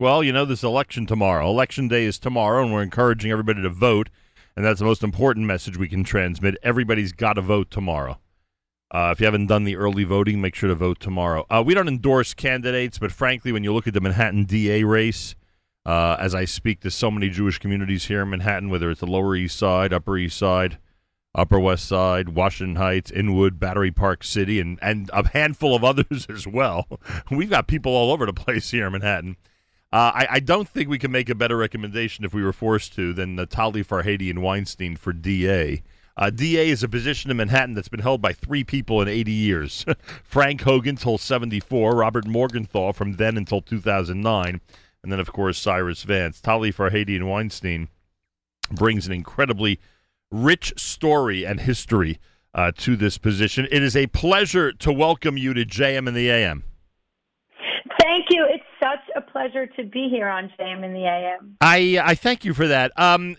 Well, you know, this election tomorrow. Election day is tomorrow, and we're encouraging everybody to vote. And that's the most important message we can transmit. Everybody's got to vote tomorrow. Uh, if you haven't done the early voting, make sure to vote tomorrow. Uh, we don't endorse candidates, but frankly, when you look at the Manhattan DA race, uh, as I speak to so many Jewish communities here in Manhattan, whether it's the Lower East Side, Upper East Side, Upper West Side, Washington Heights, Inwood, Battery Park City, and, and a handful of others as well. We've got people all over the place here in Manhattan. Uh, I, I, don't think we can make a better recommendation if we were forced to than Natali Farhadian Weinstein for DA. Uh, DA is a position in Manhattan that's been held by three people in 80 years Frank Hogan till 74, Robert Morgenthau from then until 2009, and then, of course, Cyrus Vance. Tali Farhadian Weinstein brings an incredibly rich story and history uh, to this position. It is a pleasure to welcome you to JM in the AM. Thank you. It's pleasure to be here on JM in the AM. I I thank you for that. Um,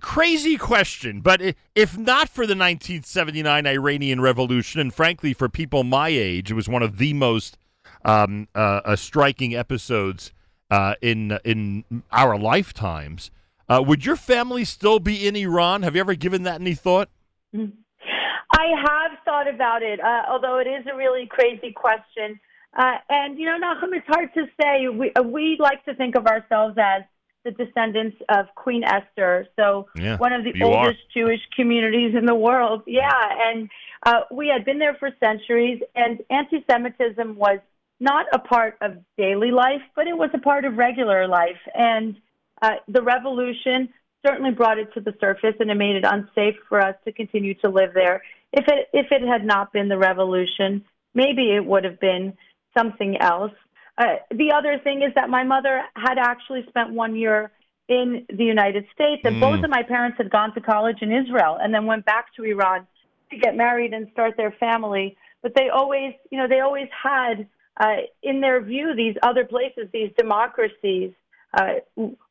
crazy question, but if not for the 1979 Iranian Revolution, and frankly for people my age, it was one of the most um, uh, uh, striking episodes uh, in in our lifetimes. Uh, would your family still be in Iran? Have you ever given that any thought? I have thought about it, uh, although it is a really crazy question. Uh, and you know, Nachum, it's hard to say. We we like to think of ourselves as the descendants of Queen Esther, so yeah, one of the oldest are. Jewish communities in the world. Yeah, and uh, we had been there for centuries, and anti-Semitism was not a part of daily life, but it was a part of regular life. And uh, the revolution certainly brought it to the surface, and it made it unsafe for us to continue to live there. If it if it had not been the revolution, maybe it would have been something else. Uh, the other thing is that my mother had actually spent one year in the United States, and mm. both of my parents had gone to college in Israel and then went back to Iran to get married and start their family. But they always, you know, they always had uh, in their view these other places, these democracies uh,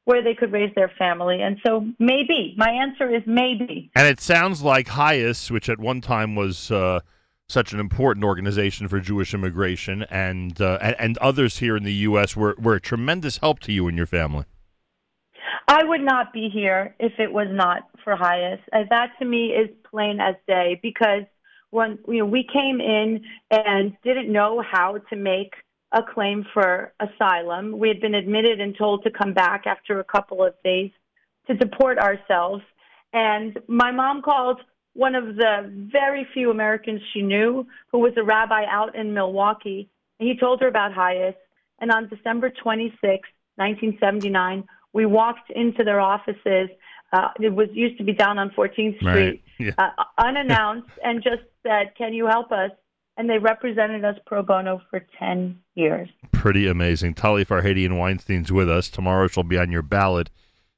where they could raise their family. And so maybe my answer is maybe. And it sounds like HIAS, which at one time was. Uh such an important organization for Jewish immigration, and uh, and, and, others here in the U.S. were were a tremendous help to you and your family. I would not be here if it was not for HIAS. Uh, that to me is plain as day because when you know we came in and didn't know how to make a claim for asylum, we had been admitted and told to come back after a couple of days to deport ourselves. And my mom called one of the very few Americans she knew who was a rabbi out in Milwaukee. And he told her about HIAS. And on December 26, 1979, we walked into their offices. Uh, it was used to be down on 14th Street, right. yeah. uh, unannounced, and just said, "Can you help us?" And they represented us pro bono for 10 years. Pretty amazing. Tali Farhadian Weinstein's with us. Tomorrow she'll be on your ballot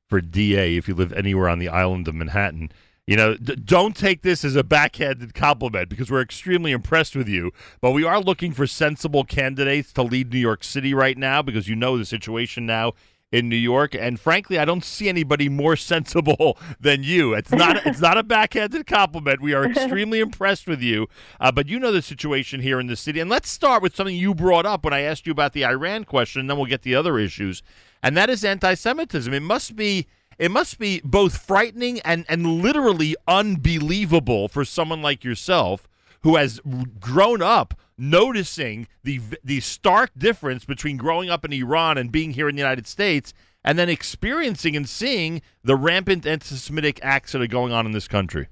for DA if you live anywhere on the island of Manhattan. You know, d- don't take this as a backhanded compliment because we're extremely impressed with you. But we are looking for sensible candidates to lead New York City right now because you know the situation now in New York. And frankly, I don't see anybody more sensible than you. It's not it's not a backhanded compliment. We are extremely impressed with you. Uh, but you know the situation here in the city. And let's start with something you brought up when I asked you about the Iran question, and then we'll get the other issues. And that is anti-Semitism. It must be it must be both frightening and, and literally unbelievable for someone like yourself who has grown up noticing the the stark difference between growing up in Iran and being here in the United States and then experiencing and seeing the rampant anti-Semitic acts that are going on in this country.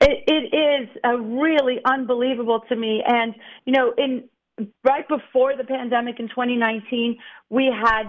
It, it is uh, really unbelievable to me, and you know, in right before the pandemic in 2019, we had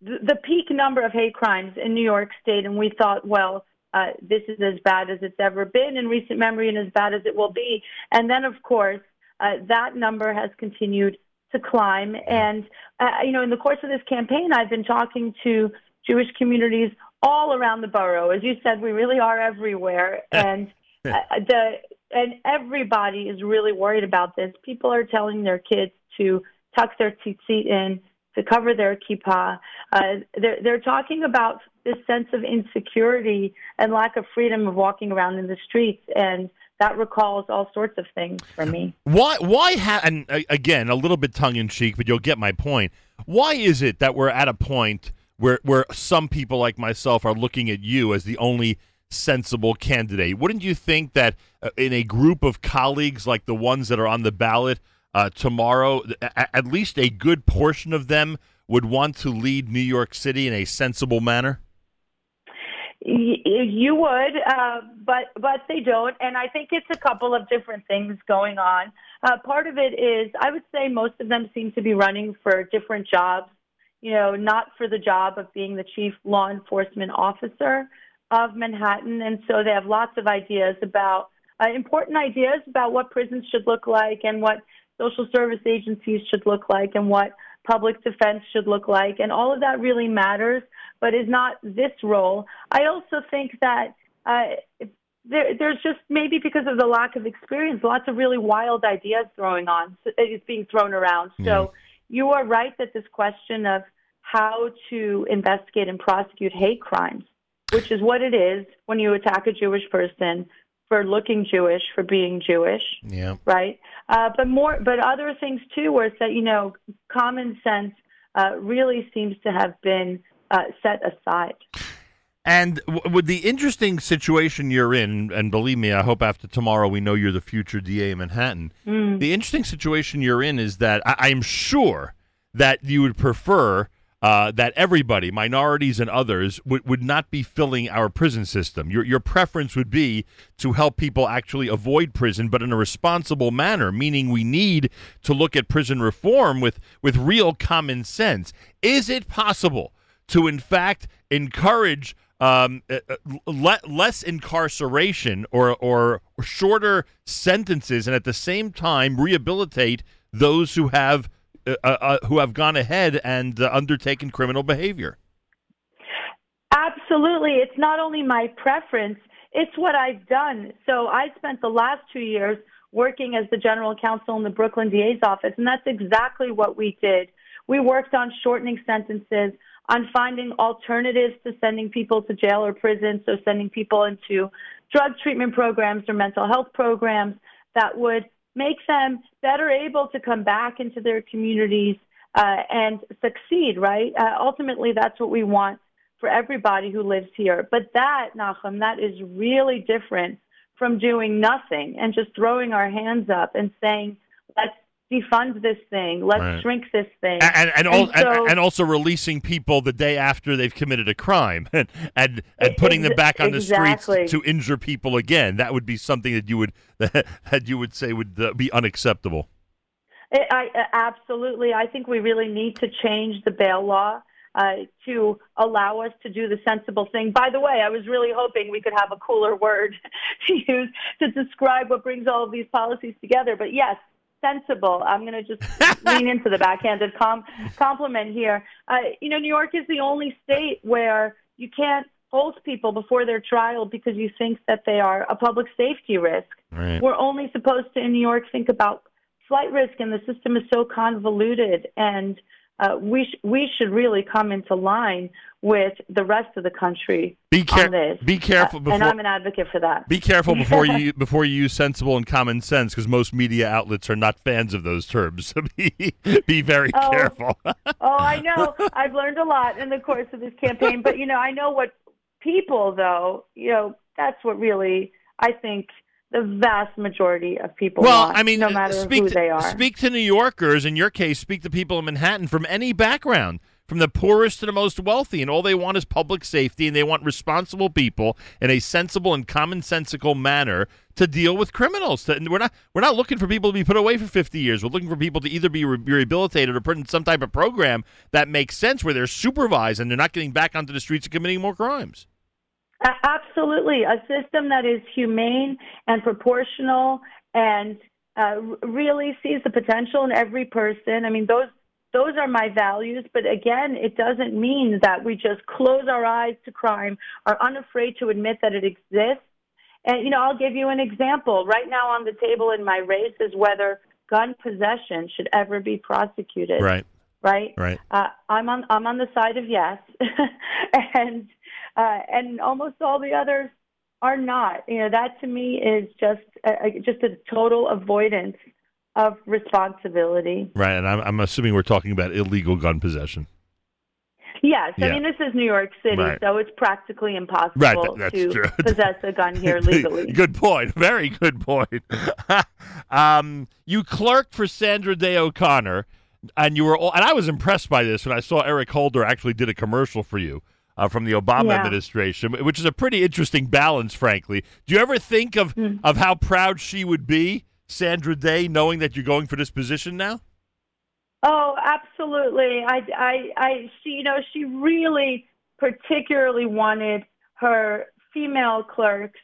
the peak number of hate crimes in New York State, and we thought, well, uh, this is as bad as it's ever been in recent memory and as bad as it will be. And then, of course, uh, that number has continued to climb. And, uh, you know, in the course of this campaign, I've been talking to Jewish communities all around the borough. As you said, we really are everywhere. And uh, the and everybody is really worried about this. People are telling their kids to tuck their tzitzit in to cover their kippah. Uh, they're, they're talking about this sense of insecurity and lack of freedom of walking around in the streets, and that recalls all sorts of things for me. Why? Why? Ha- and uh, again, a little bit tongue in cheek, but you'll get my point. Why is it that we're at a point where where some people like myself are looking at you as the only sensible candidate? Wouldn't you think that uh, in a group of colleagues like the ones that are on the ballot uh, tomorrow, at least a good portion of them would want to lead New York City in a sensible manner? You would, uh, but but they don't, and I think it's a couple of different things going on. Uh, part of it is, I would say, most of them seem to be running for different jobs. You know, not for the job of being the chief law enforcement officer of Manhattan, and so they have lots of ideas about uh, important ideas about what prisons should look like and what social service agencies should look like and what public defense should look like, and all of that really matters but is not this role. I also think that uh, there, there's just maybe because of the lack of experience, lots of really wild ideas throwing on. It's being thrown around. So you are right that this question of how to investigate and prosecute hate crimes, which is what it is when you attack a Jewish person for looking Jewish, for being Jewish, yeah, right. Uh, but more, but other things too, where it's that you know common sense uh, really seems to have been uh, set aside. And w- with the interesting situation you're in, and believe me, I hope after tomorrow we know you're the future DA of Manhattan. Mm. The interesting situation you're in is that I am sure that you would prefer uh, that everybody, minorities and others, would, would not be filling our prison system. Your, your preference would be to help people actually avoid prison, but in a responsible manner, meaning we need to look at prison reform with, with real common sense. Is it possible to in fact encourage um, uh, uh, le- less incarceration or, or shorter sentences, and at the same time rehabilitate those who have uh, uh, uh who have gone ahead and undertaken criminal behavior. Absolutely, it's not only my preference; it's what I've done. So I spent the last two years working as the general counsel in the Brooklyn DA's office, and that's exactly what we did. We worked on shortening sentences on finding alternatives to sending people to jail or prison, so sending people into drug treatment programs or mental health programs that would make them better able to come back into their communities uh, and succeed, right? Uh, ultimately, that's what we want for everybody who lives here. But that, Nachum, that is really different from doing nothing and just throwing our hands up and saying, let's defund this thing. Let's right. shrink this thing. And and, and, so, and, and, also releasing people the day after they've committed a crime and and, and putting ex- them back on exactly. the streets to injure people again. That would be something that you would that you would say would uh, be unacceptable. I, I, absolutely. I think we really need to change the bail law. Uh, to allow us to do the sensible thing. By the way, I was really hoping we could have a cooler word to use to describe what brings all of these policies together. But yes, sensible. I'm going to just lean into the backhanded com- compliment here. Uh, you know, New York is the only state where you can't hold people before their trial because you think that they are a public safety risk. Right. We're only supposed to, in New York, think about flight risk, and the system is so convoluted and uh, we sh- we should really come into line with the rest of the country be care- Be careful, before, and I'm an advocate for that. Be careful before you before you use sensible and common sense, because most media outlets are not fans of those terms. So be be very oh, careful. oh, I know. I've learned a lot in the course of this campaign, but you know, I know what people though. You know, that's what really I think the vast majority of people well, I mean, no uh, matter speak who to, they are. Speak to New Yorkers. In your case, speak to people in Manhattan from any background, from the poorest to the most wealthy, and all they want is public safety, and they want responsible people in a sensible and commonsensical manner to deal with criminals. We're not we're not looking for people to be put away for 50 years. We're looking for people to either be rehabilitated or put in some type of program that makes sense, where they're supervised and they're not getting back onto the streets and committing more crimes. Absolutely. A system that is humane and proportional and uh, really sees the potential in every person. I mean, those those are my values, but again, it doesn't mean that we just close our eyes to crime, are unafraid to admit that it exists. And you know, I'll give you an example. Right now on the table in my race is whether gun possession should ever be prosecuted. Right. Right. Right. Uh, I'm on I'm on the side of yes, and uh, and almost all the others are not. You know, that to me is just a, just a total avoidance of responsibility. Right, and I'm, I'm assuming we're talking about illegal gun possession. Yes, Yeah. I mean this is New York City, Right. so it's practically impossible Right, th- that's to true. possess a gun here legally. good point. Very good point. um, you clerked for Sandra Day O'Connor, and you were, all, and I was impressed by this when I saw Eric Holder actually did a commercial for you. Uh, from the Obama Yeah. administration, which is a pretty interesting balance, frankly. Do you ever think of Hmm. of how proud she would be, Sandra Day, knowing that you're going for this position now? Oh, absolutely. I, I, I, she, you know, she really particularly wanted her female clerks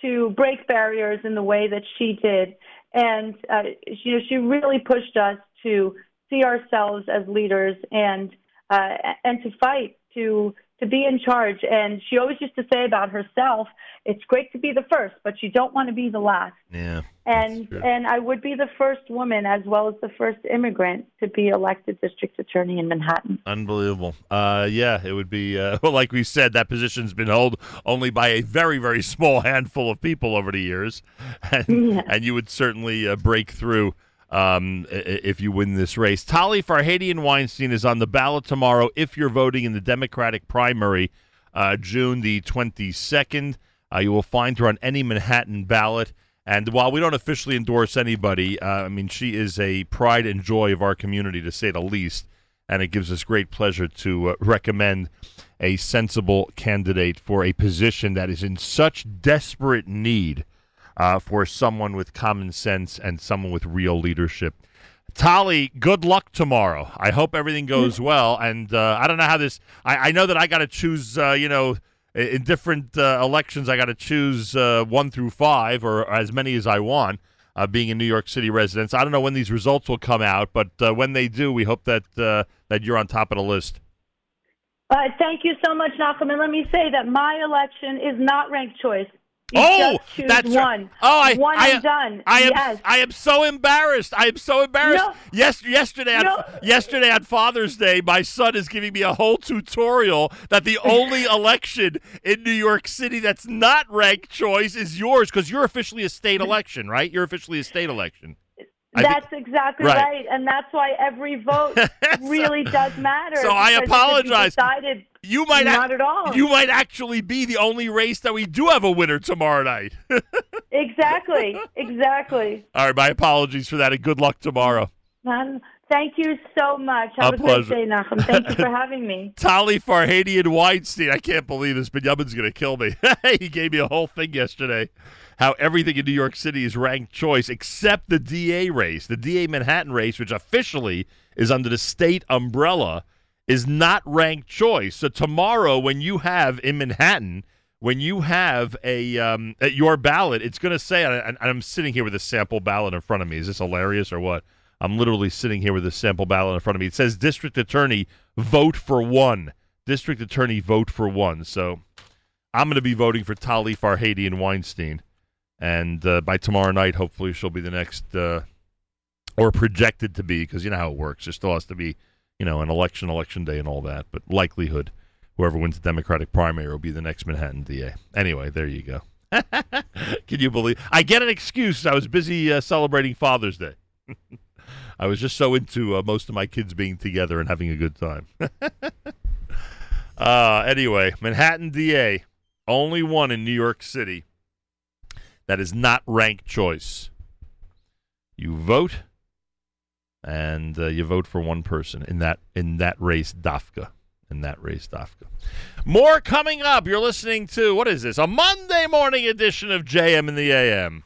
to break barriers in the way that she did, and uh, you know, she really pushed us to see ourselves as leaders and uh, and to fight to to be in charge. And she always used to say about herself, "It's great to be the first, but you don't want to be the last." Yeah. and and I would be the first woman as well as the first immigrant to be elected district attorney in Manhattan. Unbelievable. Uh, yeah, it would be. Uh, well, like we said, that position's been held only by a very, very small handful of people over the years, and Yeah. and you would certainly uh, break through um, if you win this race. Tali Farhadian Weinstein is on the ballot tomorrow if you're voting in the Democratic primary, uh, June the 22nd. Uh, you will find her on any Manhattan ballot. And while we don't officially endorse anybody, uh, I mean, she is a pride and joy of our community, to say the least. And it gives us great pleasure to uh, recommend a sensible candidate for a position that is in such desperate need uh, for someone with common sense and someone with real leadership. Tali, good luck tomorrow. I hope everything goes well. And uh, I don't know how this. I, I know that I got to choose. Uh, you know, in different uh, elections, I got to choose uh, one through five, or as many as I want. Uh, being a New York City resident, I don't know when these results will come out, but uh, when they do, we hope that uh, that you're on top of the list. Uh, thank you so much, Nachum. And let me say that my election is not ranked choice. You oh, that's right. one. Oh, I, one I, and done. I am, yes. I am so embarrassed. I am so embarrassed. No. Yes, yesterday, on, yesterday on Father's Day, my son is giving me a whole tutorial that the only election in New York City that's not ranked choice is yours because you're officially a state election, right? You're officially a state election. That's exactly Right. right. and that's why every vote really does matter. So I apologize. Decided You might, not ac- at all. you might actually be the only race that we do have a winner tomorrow night. exactly, exactly. All right, my apologies for that, and good luck tomorrow. Um, thank you so much. A Have a, pleasure. Nachum. Thank you for having me. Tali Farhadian Weinstein. I can't believe this. Benjamin's going to kill me. he gave me a whole thing yesterday. How everything in New York City is ranked choice except the DA race. The DA Manhattan race, which officially is under the state umbrella, is not ranked choice. So tomorrow, when you have in Manhattan, when you have a um, at your ballot, it's going to say, and and I'm sitting here with a sample ballot in front of me. Is this hilarious or what? I'm literally sitting here with a sample ballot in front of me. It says District Attorney vote for one. District Attorney vote for one. So I'm going to be voting for Tali Farhadian Weinstein. And uh, by tomorrow night, hopefully, she'll be the next, uh, or projected to be, because you know how it works. There still has to be, you know, an election, election day, and all that. But likelihood, whoever wins the Democratic primary will be the next Manhattan DA. Anyway, there you go. Can you believe? I get an excuse. I was busy uh, celebrating Father's Day. I was just so into uh, most of my kids being together and having a good time. uh, anyway, Manhattan DA, only one in New York City that is not ranked choice. You vote, and uh, you vote for one person in that in that race, Dafka. In that race, Dafka. More coming up. You're listening to what is this? A Monday morning edition of JM in the AM.